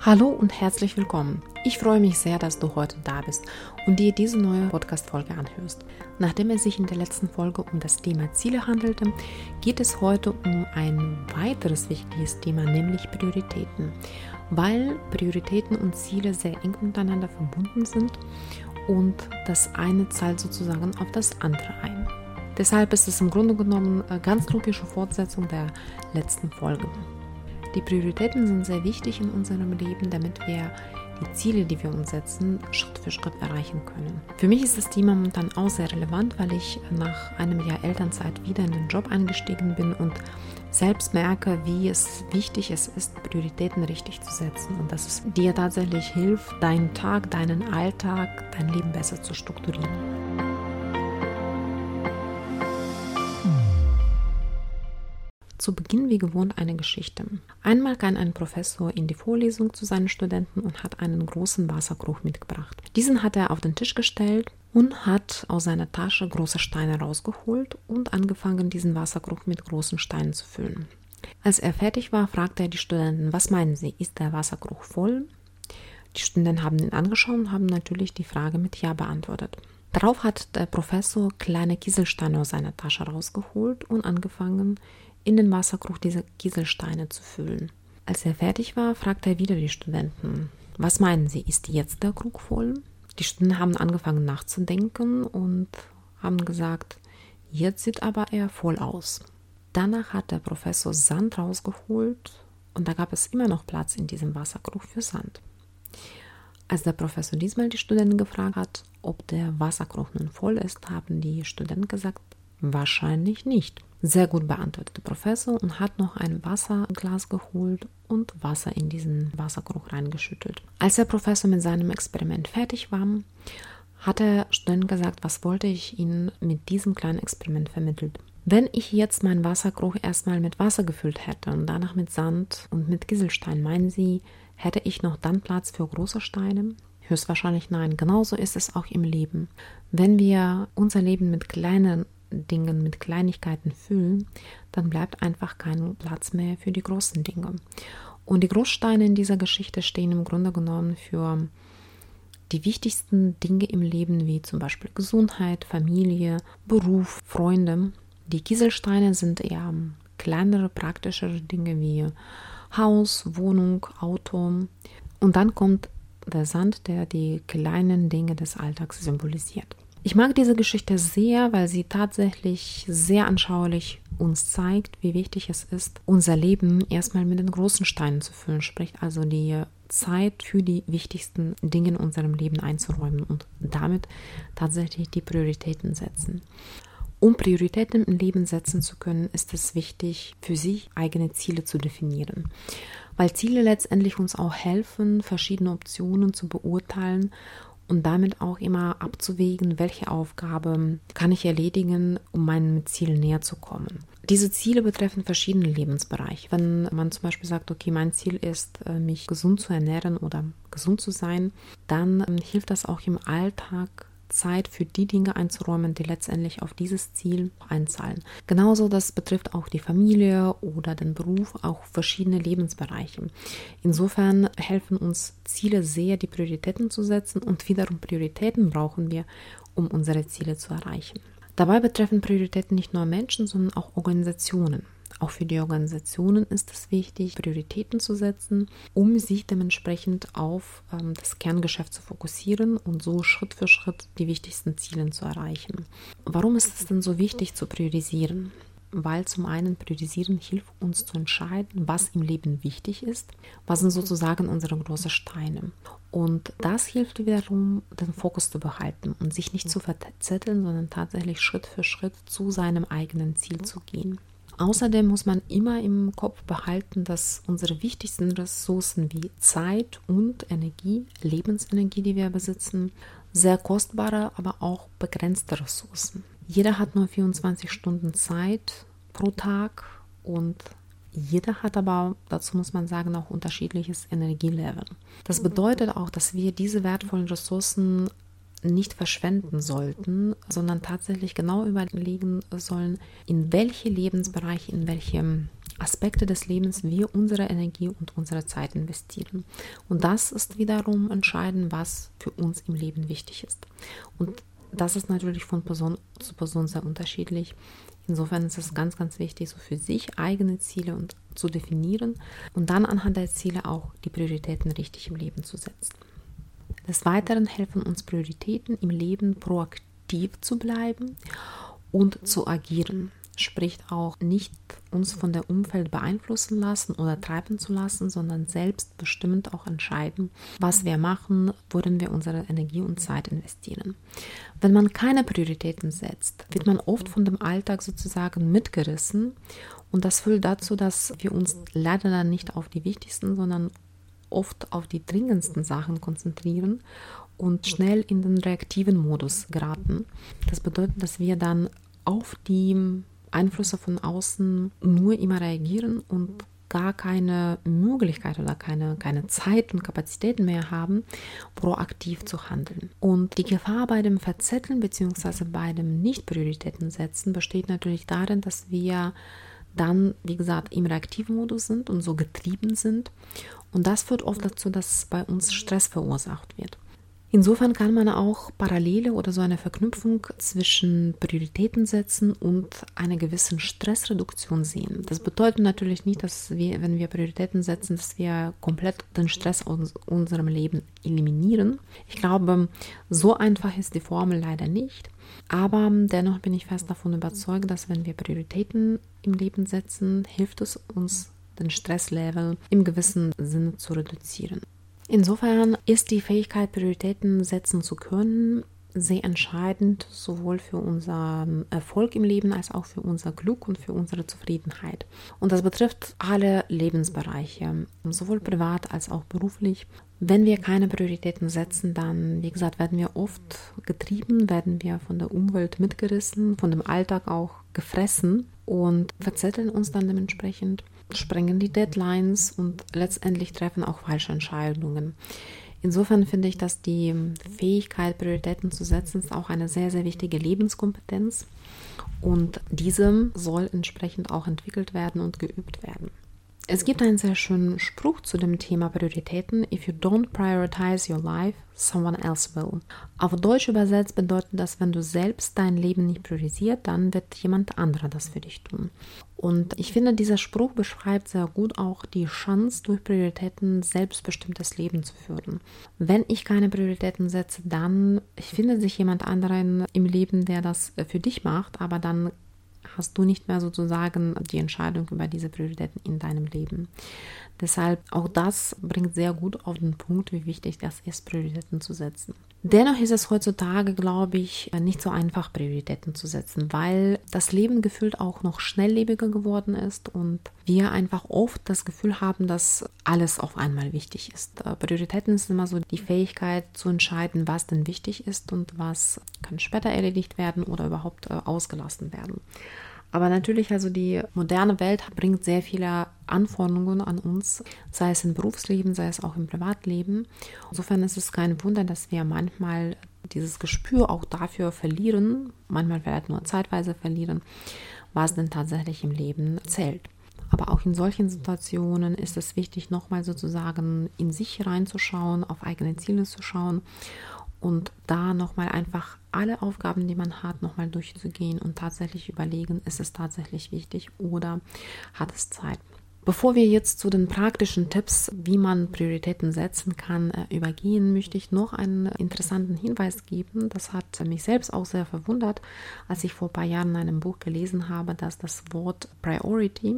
Hallo und herzlich willkommen. Ich freue mich sehr, dass du heute da bist und dir diese neue Podcast-Folge anhörst. Nachdem es sich in der letzten Folge um das Thema Ziele handelte, geht es heute um ein weiteres wichtiges Thema, nämlich Prioritäten. Weil Prioritäten und Ziele sehr eng miteinander verbunden sind und das eine zahlt sozusagen auf das andere ein. Deshalb ist es im Grunde genommen eine ganz logische Fortsetzung der letzten Folge. Die Prioritäten sind sehr wichtig in unserem Leben, damit wir die Ziele, die wir uns setzen, Schritt für Schritt erreichen können. Für mich ist das Thema momentan auch sehr relevant, weil ich nach einem Jahr Elternzeit wieder in den Job eingestiegen bin und selbst merke, wie es wichtig es ist, Prioritäten richtig zu setzen und dass es dir tatsächlich hilft, deinen Tag, deinen Alltag, dein Leben besser zu strukturieren. Zu Beginn wie gewohnt eine Geschichte. Einmal kam ein Professor in die Vorlesung zu seinen Studenten und hat einen großen Wasserkrug mitgebracht. Diesen hat er auf den Tisch gestellt und hat aus seiner Tasche große Steine rausgeholt und angefangen, diesen Wasserkrug mit großen Steinen zu füllen. Als er fertig war, fragte er die Studenten, was meinen Sie, ist der Wasserkrug voll? Die Studenten haben ihn angeschaut und haben natürlich die Frage mit Ja beantwortet. Darauf hat der Professor kleine Kieselsteine aus seiner Tasche rausgeholt und angefangen, in den Wasserkrug diese Kieselsteine zu füllen. Als er fertig war, fragte er wieder die Studenten, was meinen Sie, ist jetzt der Krug voll? Die Studenten haben angefangen nachzudenken und haben gesagt, jetzt sieht aber er voll aus. Danach hat der Professor Sand rausgeholt und da gab es immer noch Platz in diesem Wasserkrug für Sand. Als der Professor diesmal die Studenten gefragt hat, ob der Wasserkrug nun voll ist, haben die Studenten gesagt, wahrscheinlich nicht. Sehr gut beantwortet der Professor und hat noch ein Wasserglas geholt und Wasser in diesen Wasserkrug reingeschüttet. Als der Professor mit seinem Experiment fertig war, hat der Student gesagt, was wollte ich Ihnen mit diesem kleinen Experiment vermittelt. Wenn ich jetzt meinen Wasserkrug erstmal mit Wasser gefüllt hätte und danach mit Sand und mit Kieselstein, meinen Sie, hätte ich noch dann Platz für große Steine? Höchstwahrscheinlich nein. Genauso ist es auch im Leben. Wenn wir unser Leben mit kleinen Dingen, mit Kleinigkeiten füllen, dann bleibt einfach kein Platz mehr für die großen Dinge. Und die Großsteine in dieser Geschichte stehen im Grunde genommen für die wichtigsten Dinge im Leben, wie zum Beispiel Gesundheit, Familie, Beruf, Freunde. Die Kieselsteine sind eher kleinere, praktischere Dinge wie Haus, Wohnung, Auto. Und dann kommt der Sand, der die kleinen Dinge des Alltags symbolisiert. Ich mag diese Geschichte sehr, weil sie tatsächlich sehr anschaulich uns zeigt, wie wichtig es ist, unser Leben erstmal mit den großen Steinen zu füllen, sprich also die Zeit für die wichtigsten Dinge in unserem Leben einzuräumen und damit tatsächlich die Prioritäten setzen. Um Prioritäten im Leben setzen zu können, ist es wichtig, für sich eigene Ziele zu definieren. Weil Ziele letztendlich uns auch helfen, verschiedene Optionen zu beurteilen und damit auch immer abzuwägen, welche Aufgabe kann ich erledigen, um meinem Ziel näher zu kommen. Diese Ziele betreffen verschiedene Lebensbereiche. Wenn man zum Beispiel sagt, okay, mein Ziel ist, äh, mich gesund zu ernähren oder gesund zu sein, dann ähm, hilft das auch im Alltag Zeit für die Dinge einzuräumen, die letztendlich auf dieses Ziel einzahlen. Genauso das betrifft auch die Familie oder den Beruf, auch verschiedene Lebensbereiche. Insofern helfen uns Ziele sehr, die Prioritäten zu setzen und wiederum Prioritäten brauchen wir, um unsere Ziele zu erreichen. Dabei betreffen Prioritäten nicht nur Menschen, sondern auch Organisationen. Auch für die Organisationen ist es wichtig, Prioritäten zu setzen, um sich dementsprechend auf ähm, das Kerngeschäft zu fokussieren und so Schritt für Schritt die wichtigsten Ziele zu erreichen. Warum ist es denn so wichtig zu priorisieren? weil zum einen Priorisieren hilft uns zu entscheiden, was im Leben wichtig ist, was sind sozusagen unsere großen Steine. Und das hilft wiederum, den Fokus zu behalten und sich nicht zu verzetteln, sondern tatsächlich Schritt für Schritt zu seinem eigenen Ziel zu gehen. Außerdem muss man immer im Kopf behalten, dass unsere wichtigsten Ressourcen wie Zeit und Energie, Lebensenergie, die wir besitzen, sehr kostbare, aber auch begrenzte Ressourcen. Jeder hat nur 24 Stunden Zeit pro Tag und jeder hat aber, dazu muss man sagen, auch unterschiedliches Energielevel. Das bedeutet auch, dass wir diese wertvollen Ressourcen nicht verschwenden sollten, sondern tatsächlich genau überlegen sollen, in welche Lebensbereiche, in welche Aspekte des Lebens wir unsere Energie und unsere Zeit investieren. Und das ist wiederum entscheidend, was für uns im Leben wichtig ist. Und das ist natürlich von Person zu Person sehr unterschiedlich. Insofern ist es ganz, ganz wichtig, so für sich eigene Ziele und zu definieren und dann anhand der Ziele auch die Prioritäten richtig im Leben zu setzen. Des Weiteren helfen uns Prioritäten im Leben proaktiv zu bleiben und zu agieren spricht auch nicht uns von der Umfeld beeinflussen lassen oder treiben zu lassen, sondern selbstbestimmt auch entscheiden, was wir machen, worin wir unsere Energie und Zeit investieren. Wenn man keine Prioritäten setzt, wird man oft von dem Alltag sozusagen mitgerissen und das führt dazu, dass wir uns leider dann nicht auf die wichtigsten, sondern oft auf die dringendsten Sachen konzentrieren und schnell in den reaktiven Modus geraten. Das bedeutet, dass wir dann auf die Einflüsse von außen nur immer reagieren und gar keine Möglichkeit oder keine, keine Zeit und Kapazitäten mehr haben, proaktiv zu handeln. Und die Gefahr bei dem Verzetteln bzw. bei dem Nicht-Prioritäten setzen besteht natürlich darin, dass wir dann, wie gesagt, im reaktiven Modus sind und so getrieben sind. Und das führt oft dazu, dass bei uns Stress verursacht wird. Insofern kann man auch Parallele oder so eine Verknüpfung zwischen Prioritäten setzen und einer gewissen Stressreduktion sehen. Das bedeutet natürlich nicht, dass wir, wenn wir Prioritäten setzen, dass wir komplett den Stress aus unserem Leben eliminieren. Ich glaube, so einfach ist die Formel leider nicht. Aber dennoch bin ich fest davon überzeugt, dass wenn wir Prioritäten im Leben setzen, hilft es uns, den Stresslevel im gewissen Sinne zu reduzieren. Insofern ist die Fähigkeit, Prioritäten setzen zu können, sehr entscheidend, sowohl für unseren Erfolg im Leben als auch für unser Glück und für unsere Zufriedenheit. Und das betrifft alle Lebensbereiche, sowohl privat als auch beruflich. Wenn wir keine Prioritäten setzen, dann, wie gesagt, werden wir oft getrieben, werden wir von der Umwelt mitgerissen, von dem Alltag auch gefressen und verzetteln uns dann dementsprechend sprengen die Deadlines und letztendlich treffen auch falsche Entscheidungen. Insofern finde ich, dass die Fähigkeit, Prioritäten zu setzen, ist auch eine sehr, sehr wichtige Lebenskompetenz. Und diese soll entsprechend auch entwickelt werden und geübt werden. Es gibt einen sehr schönen Spruch zu dem Thema Prioritäten. If you don't prioritize your life, someone else will. Auf Deutsch übersetzt bedeutet das, wenn du selbst dein Leben nicht priorisiert, dann wird jemand anderer das für dich tun. Und ich finde, dieser Spruch beschreibt sehr gut auch die Chance, durch Prioritäten selbstbestimmtes Leben zu führen. Wenn ich keine Prioritäten setze, dann findet sich jemand anderen im Leben, der das für dich macht, aber dann hast du nicht mehr sozusagen die Entscheidung über diese Prioritäten in deinem Leben. Deshalb auch das bringt sehr gut auf den Punkt, wie wichtig das ist, Prioritäten zu setzen. Dennoch ist es heutzutage, glaube ich, nicht so einfach, Prioritäten zu setzen, weil das Leben gefühlt auch noch schnelllebiger geworden ist und wir einfach oft das Gefühl haben, dass alles auf einmal wichtig ist. Äh, Prioritäten ist immer so die Fähigkeit zu entscheiden, was denn wichtig ist und was kann später erledigt werden oder überhaupt äh, ausgelassen werden. Aber natürlich, also die moderne Welt bringt sehr viele Anforderungen an uns, sei es im Berufsleben, sei es auch im Privatleben. Insofern ist es kein Wunder, dass wir manchmal dieses Gespür auch dafür verlieren, manchmal vielleicht nur zeitweise verlieren, was denn tatsächlich im Leben zählt. Aber auch in solchen Situationen ist es wichtig, nochmal sozusagen in sich reinzuschauen, auf eigene Ziele zu schauen und da nochmal einfach alle Aufgaben, die man hat, nochmal durchzugehen und tatsächlich überlegen, ist es tatsächlich wichtig oder hat es Zeit. Bevor wir jetzt zu den praktischen Tipps, wie man Prioritäten setzen kann, äh, übergehen, möchte ich noch einen interessanten Hinweis geben. Das hat mich selbst auch sehr verwundert, als ich vor ein paar Jahren in einem Buch gelesen habe, dass das Wort Priority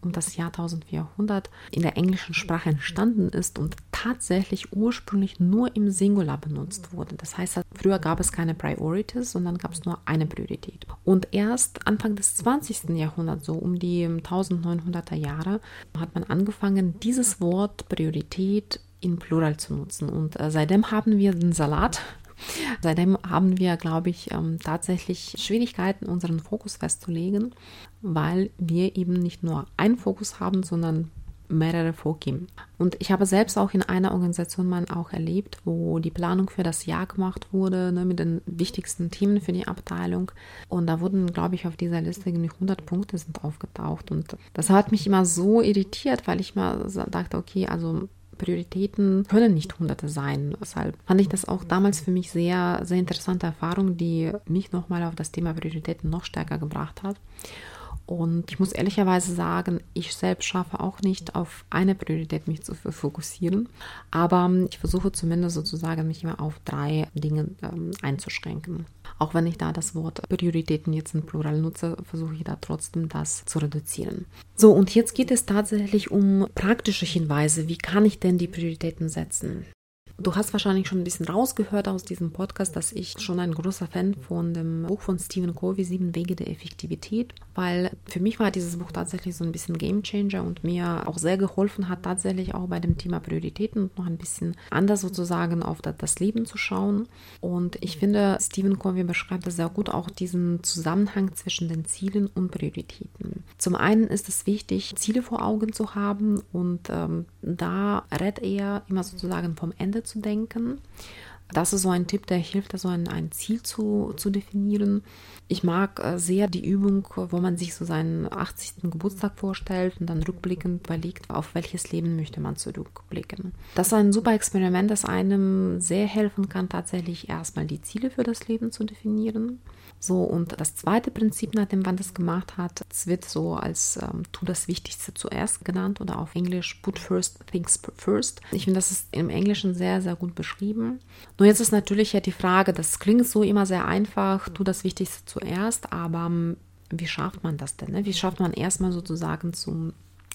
um das Jahr 1400 in der englischen Sprache entstanden ist und tatsächlich ursprünglich nur im Singular benutzt wurde. Das heißt, früher gab es keine Priorities, sondern gab es nur eine Priorität. Und erst Anfang des 20. Jahrhunderts, so um die 1900er Jahre, Jahre hat man angefangen, dieses Wort Priorität in Plural zu nutzen. Und äh, seitdem haben wir den Salat. Seitdem haben wir, glaube ich, ähm, tatsächlich Schwierigkeiten, unseren Fokus festzulegen, weil wir eben nicht nur einen Fokus haben, sondern mehrere vorgeben. Und ich habe selbst auch in einer Organisation mal auch erlebt, wo die Planung für das Jahr gemacht wurde, ne, mit den wichtigsten Themen für die Abteilung. Und da wurden, glaube ich, auf dieser Liste irgendwie 100 Punkte sind aufgetaucht. Und das hat mich immer so irritiert, weil ich mal dachte, okay, also Prioritäten können nicht hunderte sein. Deshalb fand ich das auch damals für mich sehr, sehr interessante Erfahrung, die mich nochmal auf das Thema Prioritäten noch stärker gebracht hat. Und ich muss ehrlicherweise sagen, ich selbst schaffe auch nicht auf eine Priorität mich zu fokussieren, aber ich versuche zumindest sozusagen mich immer auf drei Dinge ähm, einzuschränken. Auch wenn ich da das Wort Prioritäten jetzt in Plural nutze, versuche ich da trotzdem das zu reduzieren. So, und jetzt geht es tatsächlich um praktische Hinweise. Wie kann ich denn die Prioritäten setzen? Du hast wahrscheinlich schon ein bisschen rausgehört aus diesem Podcast, dass ich schon ein großer Fan von dem Buch von Stephen Covey, Sieben Wege der Effektivität, weil für mich war dieses Buch tatsächlich so ein bisschen Game Changer und mir auch sehr geholfen hat, tatsächlich auch bei dem Thema Prioritäten und noch ein bisschen anders sozusagen auf das Leben zu schauen. Und ich finde, Stephen Covey beschreibt das sehr gut, auch diesen Zusammenhang zwischen den Zielen und Prioritäten. Zum einen ist es wichtig, Ziele vor Augen zu haben und ähm, da rät er immer sozusagen vom Ende zu denken. Das ist so ein Tipp, der hilft, so ein, ein Ziel zu, zu definieren. Ich mag äh, sehr die Übung, wo man sich so seinen 80. Geburtstag vorstellt und dann rückblickend überlegt, auf welches Leben möchte man zurückblicken. Das ist ein super Experiment, das einem sehr helfen kann, tatsächlich erstmal die Ziele für das Leben zu definieren. So, und das zweite Prinzip, nachdem man das gemacht hat, wird so als ähm, tu das Wichtigste zuerst genannt oder auf Englisch put first things first. Ich finde, das ist im Englischen sehr, sehr gut beschrieben. Nur jetzt ist natürlich ja die Frage, das klingt so immer sehr einfach, tu das Wichtigste zuerst, aber ähm, wie schafft man das denn? Ne? Wie schafft man erstmal sozusagen zum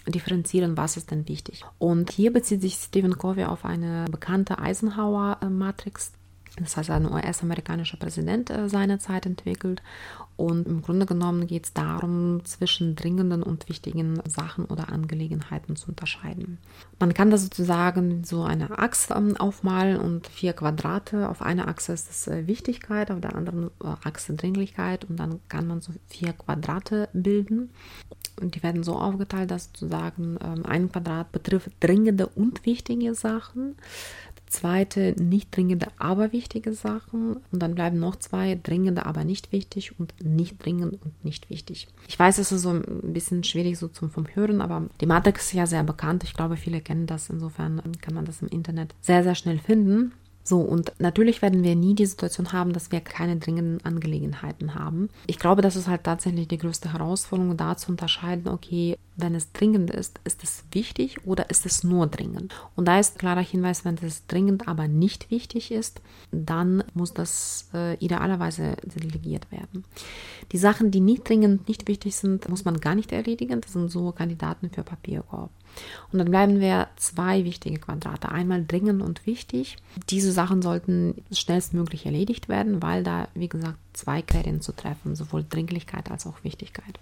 differenzieren, was ist denn wichtig. Und hier bezieht sich Stephen Covey auf eine bekannte Eisenhower-Matrix, das heißt, ein US-amerikanischer Präsident äh, seinerzeit entwickelt. Und im Grunde genommen geht es darum, zwischen dringenden und wichtigen Sachen oder Angelegenheiten zu unterscheiden. Man kann da sozusagen so eine Achse ähm, aufmalen und vier Quadrate. Auf einer Achse ist es äh, Wichtigkeit, auf der anderen äh, Achse Dringlichkeit und dann kann man so vier Quadrate bilden. Und die werden so aufgeteilt, dass sozusagen ähm, ein Quadrat betrifft dringende und wichtige Sachen zweite nicht dringende, aber wichtige Sachen. Und dann bleiben noch zwei dringende, aber nicht wichtig und nicht dringend und nicht wichtig. Ich weiß, es ist so ein bisschen schwierig so zum vom Hören, aber die Matrix ist ja sehr bekannt. Ich glaube, viele kennen das. Insofern kann man das im Internet sehr, sehr schnell finden. So, und natürlich werden wir nie die Situation haben, dass wir keine dringenden Angelegenheiten haben. Ich glaube, das ist halt tatsächlich die größte Herausforderung, da zu unterscheiden, okay, wenn es dringend ist, ist es wichtig oder ist es nur dringend? Und da ist klarer Hinweis, wenn es dringend, aber nicht wichtig ist, dann muss das äh, idealerweise delegiert werden. Die Sachen, die nicht dringend, nicht wichtig sind, muss man gar nicht erledigen. Das sind so Kandidaten für Papierkorb. Und dann bleiben wir zwei wichtige Quadrate. Einmal dringend und wichtig. Diese Sachen sollten schnellstmöglich erledigt werden, weil da, wie gesagt, zwei Kriterien zu treffen, sowohl Dringlichkeit als auch Wichtigkeit.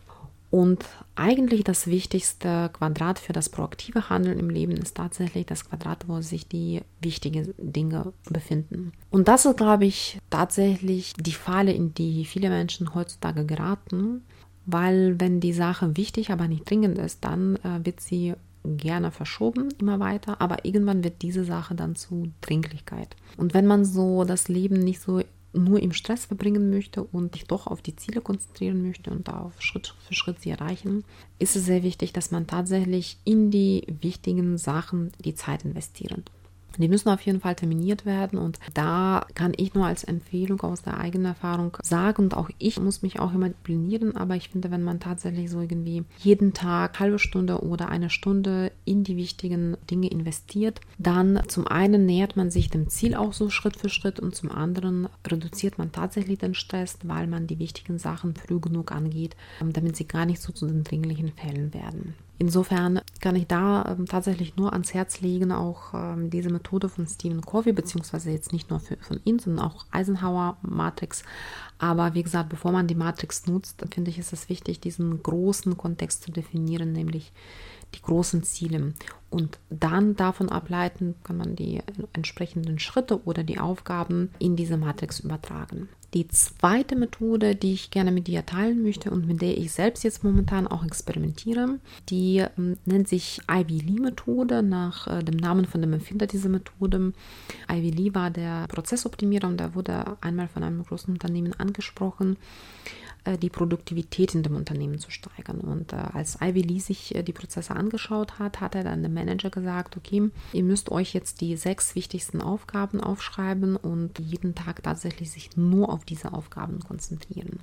Und eigentlich das wichtigste Quadrat für das proaktive Handeln im Leben ist tatsächlich das Quadrat, wo sich die wichtigen Dinge befinden. Und das ist, glaube ich, tatsächlich die Falle, in die viele Menschen heutzutage geraten, weil wenn die Sache wichtig, aber nicht dringend ist, dann äh, wird sie gerne verschoben, immer weiter, aber irgendwann wird diese Sache dann zu Dringlichkeit. Und wenn man so das Leben nicht so nur im Stress verbringen möchte und sich doch auf die Ziele konzentrieren möchte und darauf Schritt für Schritt sie erreichen, ist es sehr wichtig, dass man tatsächlich in die wichtigen Sachen die Zeit investiert. Die müssen auf jeden Fall terminiert werden und da kann ich nur als Empfehlung aus der eigenen Erfahrung sagen und auch ich muss mich auch immer disziplinieren, aber ich finde, wenn man tatsächlich so irgendwie jeden Tag halbe Stunde oder eine Stunde in die wichtigen Dinge investiert, dann zum einen nähert man sich dem Ziel auch so Schritt für Schritt und zum anderen reduziert man tatsächlich den Stress, weil man die wichtigen Sachen früh genug angeht, damit sie gar nicht so zu den dringlichen Fällen werden. Insofern kann ich da ähm, tatsächlich nur ans Herz legen, auch ähm, diese Methode von Stephen Covey, beziehungsweise jetzt nicht nur für, von ihm, sondern auch Eisenhower Matrix. Aber wie gesagt, bevor man die Matrix nutzt, finde ich, ist es wichtig, diesen großen Kontext zu definieren, nämlich die großen Ziele. Und dann davon ableiten kann man die entsprechenden Schritte oder die Aufgaben in diese Matrix übertragen. Die zweite Methode, die ich gerne mit dir teilen möchte und mit der ich selbst jetzt momentan auch experimentiere, die äh, nennt sich Ivy Lee Methode nach äh, dem Namen von dem Erfinder dieser Methode. Ivy Lee war der Prozessoptimierer und er wurde einmal von einem großen Unternehmen angesprochen die Produktivität in dem Unternehmen zu steigern. Und äh, als Ivy Lee sich äh, die Prozesse angeschaut hat, hat er dann dem Manager gesagt, okay, ihr müsst euch jetzt die sechs wichtigsten Aufgaben aufschreiben und jeden Tag tatsächlich sich nur auf diese Aufgaben konzentrieren.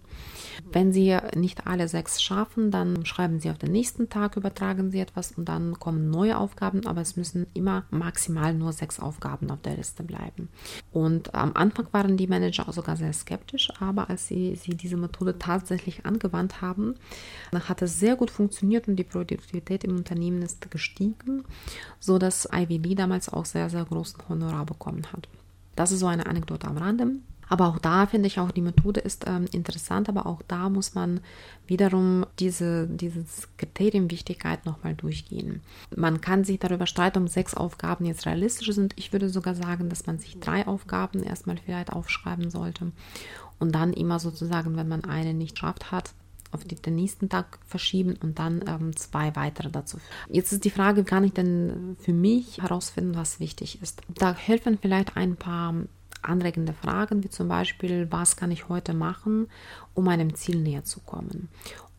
Wenn Sie nicht alle sechs schaffen, dann schreiben Sie auf den nächsten Tag, übertragen Sie etwas und dann kommen neue Aufgaben, aber es müssen immer maximal nur sechs Aufgaben auf der Liste bleiben. Und am Anfang waren die Manager auch sogar sehr skeptisch, aber als sie, sie diese Methode tatsächlich angewandt haben, hat es sehr gut funktioniert und die Produktivität im Unternehmen ist gestiegen, sodass Ivy Lee damals auch sehr, sehr großen Honorar bekommen hat. Das ist so eine Anekdote am Rande. Aber auch da finde ich auch, die Methode ist ähm, interessant, aber auch da muss man wiederum diese, dieses Kriterium Wichtigkeit nochmal durchgehen. Man kann sich darüber streiten, ob sechs Aufgaben jetzt realistisch sind. Ich würde sogar sagen, dass man sich drei Aufgaben erstmal vielleicht aufschreiben sollte und dann immer sozusagen, wenn man eine nicht schafft hat, auf den nächsten Tag verschieben und dann ähm, zwei weitere dazu. Jetzt ist die Frage, kann ich denn für mich herausfinden, was wichtig ist? Da helfen vielleicht ein paar anregende Fragen, wie zum Beispiel, was kann ich heute machen, um meinem Ziel näher zu kommen?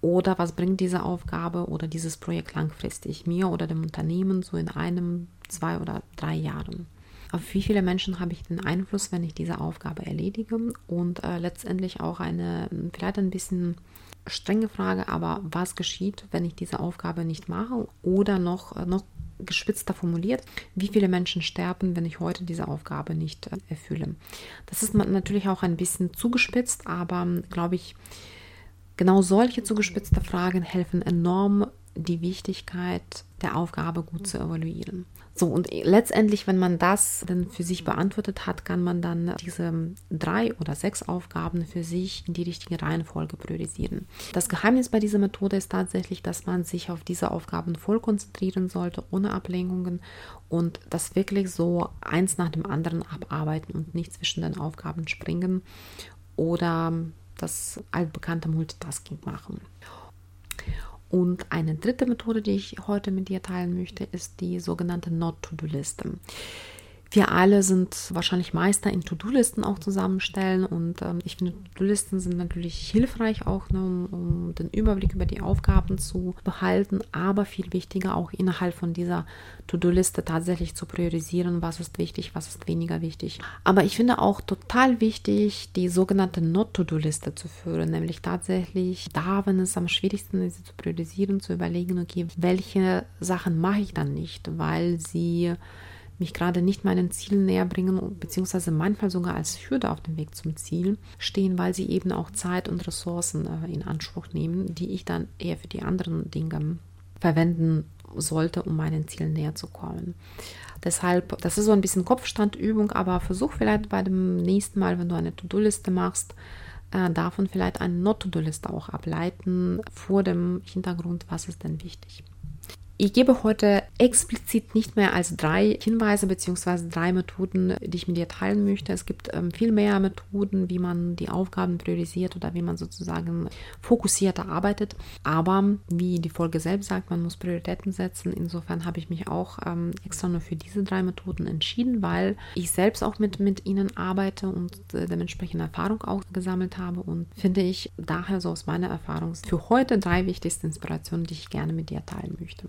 Oder was bringt diese Aufgabe oder dieses Projekt langfristig mir oder dem Unternehmen so in einem, zwei oder drei Jahren? Auf wie viele Menschen habe ich den Einfluss, wenn ich diese Aufgabe erledige? Und äh, letztendlich auch eine vielleicht ein bisschen strenge Frage, aber was geschieht, wenn ich diese Aufgabe nicht mache? Oder noch, äh, noch gespitzter formuliert, wie viele Menschen sterben, wenn ich heute diese Aufgabe nicht äh, erfülle? Das ist natürlich auch ein bisschen zugespitzt, aber glaube ich, genau solche zugespitzte Fragen helfen enorm, die Wichtigkeit der Aufgabe gut zu evaluieren. So, und letztendlich, wenn man das dann für sich beantwortet hat, kann man dann diese drei oder sechs Aufgaben für sich in die richtige Reihenfolge priorisieren. Das Geheimnis bei dieser Methode ist tatsächlich, dass man sich auf diese Aufgaben voll konzentrieren sollte, ohne Ablenkungen und das wirklich so eins nach dem anderen abarbeiten und nicht zwischen den Aufgaben springen oder das altbekannte Multitasking machen. Und eine dritte Methode, die ich heute mit dir teilen möchte, ist die sogenannte Not-to-Do-Liste. Wir alle sind wahrscheinlich Meister in To-Do-Listen auch zusammenstellen und ähm, ich finde, To-Do-Listen sind natürlich hilfreich auch, ne, um, um, den Überblick über die Aufgaben zu behalten, aber viel wichtiger auch innerhalb von dieser To-Do-Liste tatsächlich zu priorisieren, was ist wichtig, was ist weniger wichtig. Aber ich finde auch total wichtig, die sogenannte Not-To-Do-Liste zu führen, nämlich tatsächlich da, wenn es am schwierigsten ist, zu priorisieren, zu überlegen, okay, welche Sachen mache ich dann nicht, weil sie mich gerade nicht meinen Zielen näher bringen, beziehungsweise manchmal sogar als Hürde auf dem Weg zum Ziel stehen, weil sie eben auch Zeit und Ressourcen äh, in Anspruch nehmen, die ich dann eher für die anderen Dinge verwenden sollte, um meinen Zielen näher zu kommen. Deshalb, das ist so ein bisschen Kopfstandübung, aber versuch vielleicht bei dem nächsten Mal, wenn du eine To-Do-Liste machst, äh, davon vielleicht eine Not-To-Do-Liste auch ableiten, vor dem Hintergrund, was ist denn wichtig. Ich gebe heute explizit nicht mehr als drei Hinweise bzw. drei Methoden, die ich mit dir teilen möchte. Es gibt ähm, viel mehr Methoden, wie man die Aufgaben priorisiert oder wie man sozusagen fokussierter arbeitet. Aber wie die Folge selbst sagt, man muss Prioritäten setzen. Insofern habe ich mich auch ähm, extra nur für diese drei Methoden entschieden, weil ich selbst auch mit, mit ihnen arbeite und äh, dementsprechend Erfahrung auch gesammelt habe und finde ich daher so aus meiner Erfahrung für heute drei wichtigste Inspirationen, die ich gerne mit dir teilen möchte.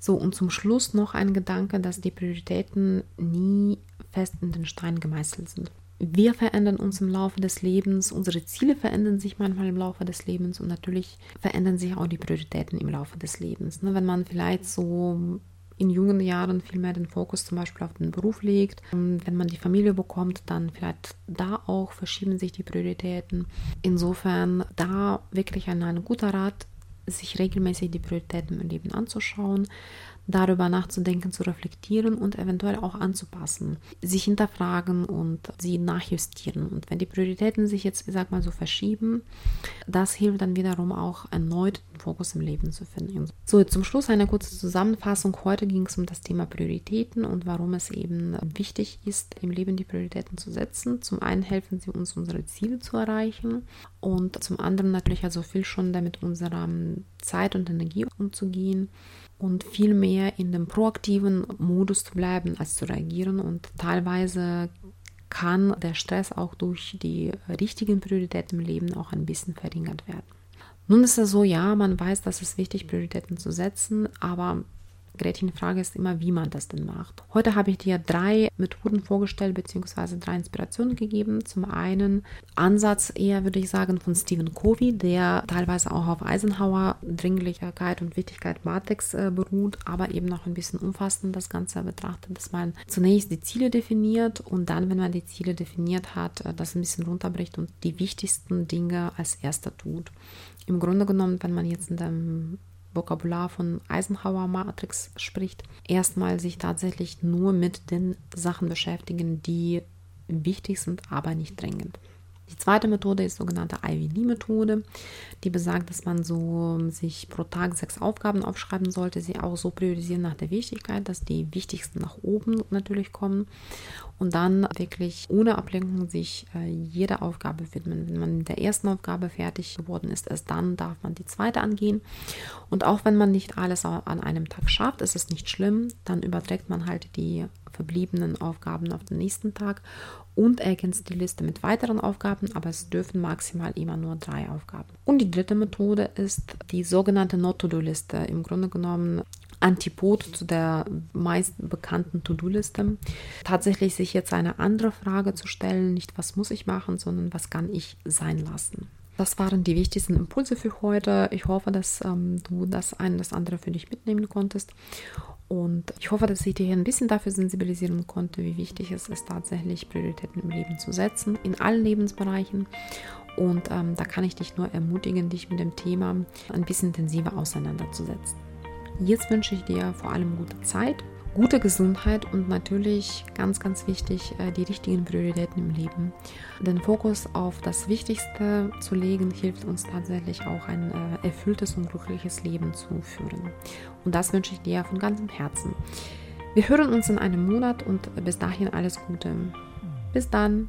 So, und zum Schluss noch ein Gedanke, dass die Prioritäten nie fest in den Stein gemeißelt sind. Wir verändern uns im Laufe des Lebens, unsere Ziele verändern sich manchmal im Laufe des Lebens und natürlich verändern sich auch die Prioritäten im Laufe des Lebens. Ne, wenn man vielleicht so in jungen Jahren viel mehr den Fokus zum Beispiel auf den Beruf legt. Wenn man die Familie bekommt, dann vielleicht da auch verschieben sich die Prioritäten. Insofern da wirklich ein, ein guter Rat, sich regelmäßig die Prioritäten im Leben anzuschauen. Darüber nachzudenken, zu reflektieren und eventuell auch anzupassen, sich hinterfragen und sie nachjustieren. Und wenn die Prioritäten sich jetzt, ich sag mal so, verschieben, das hilft dann wiederum auch erneut den Fokus im Leben zu finden. So, zum Schluss eine kurze Zusammenfassung. Heute ging es um das Thema Prioritäten und warum es eben wichtig ist, im Leben die Prioritäten zu setzen. Zum einen helfen sie uns, unsere Ziele zu erreichen und zum anderen natürlich also viel schon damit unserer Zeit und Energie umzugehen und viel mehr in dem proaktiven Modus zu bleiben, als zu reagieren. Und teilweise kann der Stress auch durch die richtigen Prioritäten im Leben auch ein bisschen verringert werden. Nun ist es so, ja, man weiß, dass es wichtig, ist, Prioritäten zu setzen, aber Gretchen, Frage ist immer, wie man das denn macht. Heute habe ich dir drei Methoden vorgestellt, beziehungsweise drei Inspirationen gegeben. Zum einen Ansatz eher, würde ich sagen, von Stephen Covey, der teilweise auch auf Eisenhower Dringlichkeit und Wichtigkeit Matrix äh, beruht, aber eben noch ein bisschen umfassend das Ganze betrachtet, dass man zunächst die Ziele definiert und dann, wenn man die Ziele definiert hat, äh, das ein bisschen runterbricht und die wichtigsten Dinge als erster tut. Im Grunde genommen, wenn man jetzt in dem Vokabular von Eisenhower Matrix spricht, erstmal sich tatsächlich nur mit den Sachen beschäftigen, die wichtig sind, aber nicht dringend. Die zweite Methode ist sogenannte IVD-Methode, die besagt, dass man so sich pro Tag sechs Aufgaben aufschreiben sollte, sie auch so priorisieren nach der Wichtigkeit, dass die wichtigsten nach oben natürlich kommen und dann wirklich ohne Ablenkung sich äh, jeder Aufgabe widmen. Wenn man mit der ersten Aufgabe fertig geworden ist, erst dann darf man die zweite angehen. Und auch wenn man nicht alles an einem Tag schafft, ist es nicht schlimm, dann überträgt man halt die verbliebenen Aufgaben auf den nächsten Tag und ergänzt die Liste mit weiteren Aufgaben, aber es dürfen maximal immer nur drei Aufgaben. Und die dritte Methode ist die sogenannte Not-to-Do-Liste. Im Grunde genommen Antipod zu der meist bekannten To-Do-Liste. Tatsächlich sich jetzt eine andere Frage zu stellen, nicht was muss ich machen, sondern was kann ich sein lassen. Das waren die wichtigsten Impulse für heute. Ich hoffe, dass ähm, du das eine das andere für dich mitnehmen konntest. Und ich hoffe, dass ich dich ein bisschen dafür sensibilisieren konnte, wie wichtig es ist, tatsächlich Prioritäten im Leben zu setzen, in allen Lebensbereichen. Und ähm, da kann ich dich nur ermutigen, dich mit dem Thema ein bisschen intensiver auseinanderzusetzen. Jetzt wünsche ich dir vor allem gute Zeit, gute Gesundheit und natürlich ganz, ganz wichtig, äh, die richtigen Prioritäten im Leben. Den Fokus auf das Wichtigste zu legen, hilft uns tatsächlich auch ein äh, erfülltes und glückliches Leben zu führen. Und das wünsche ich dir von ganzem Herzen. Wir hören uns in einem Monat und bis dahin alles Gute. Bis dann.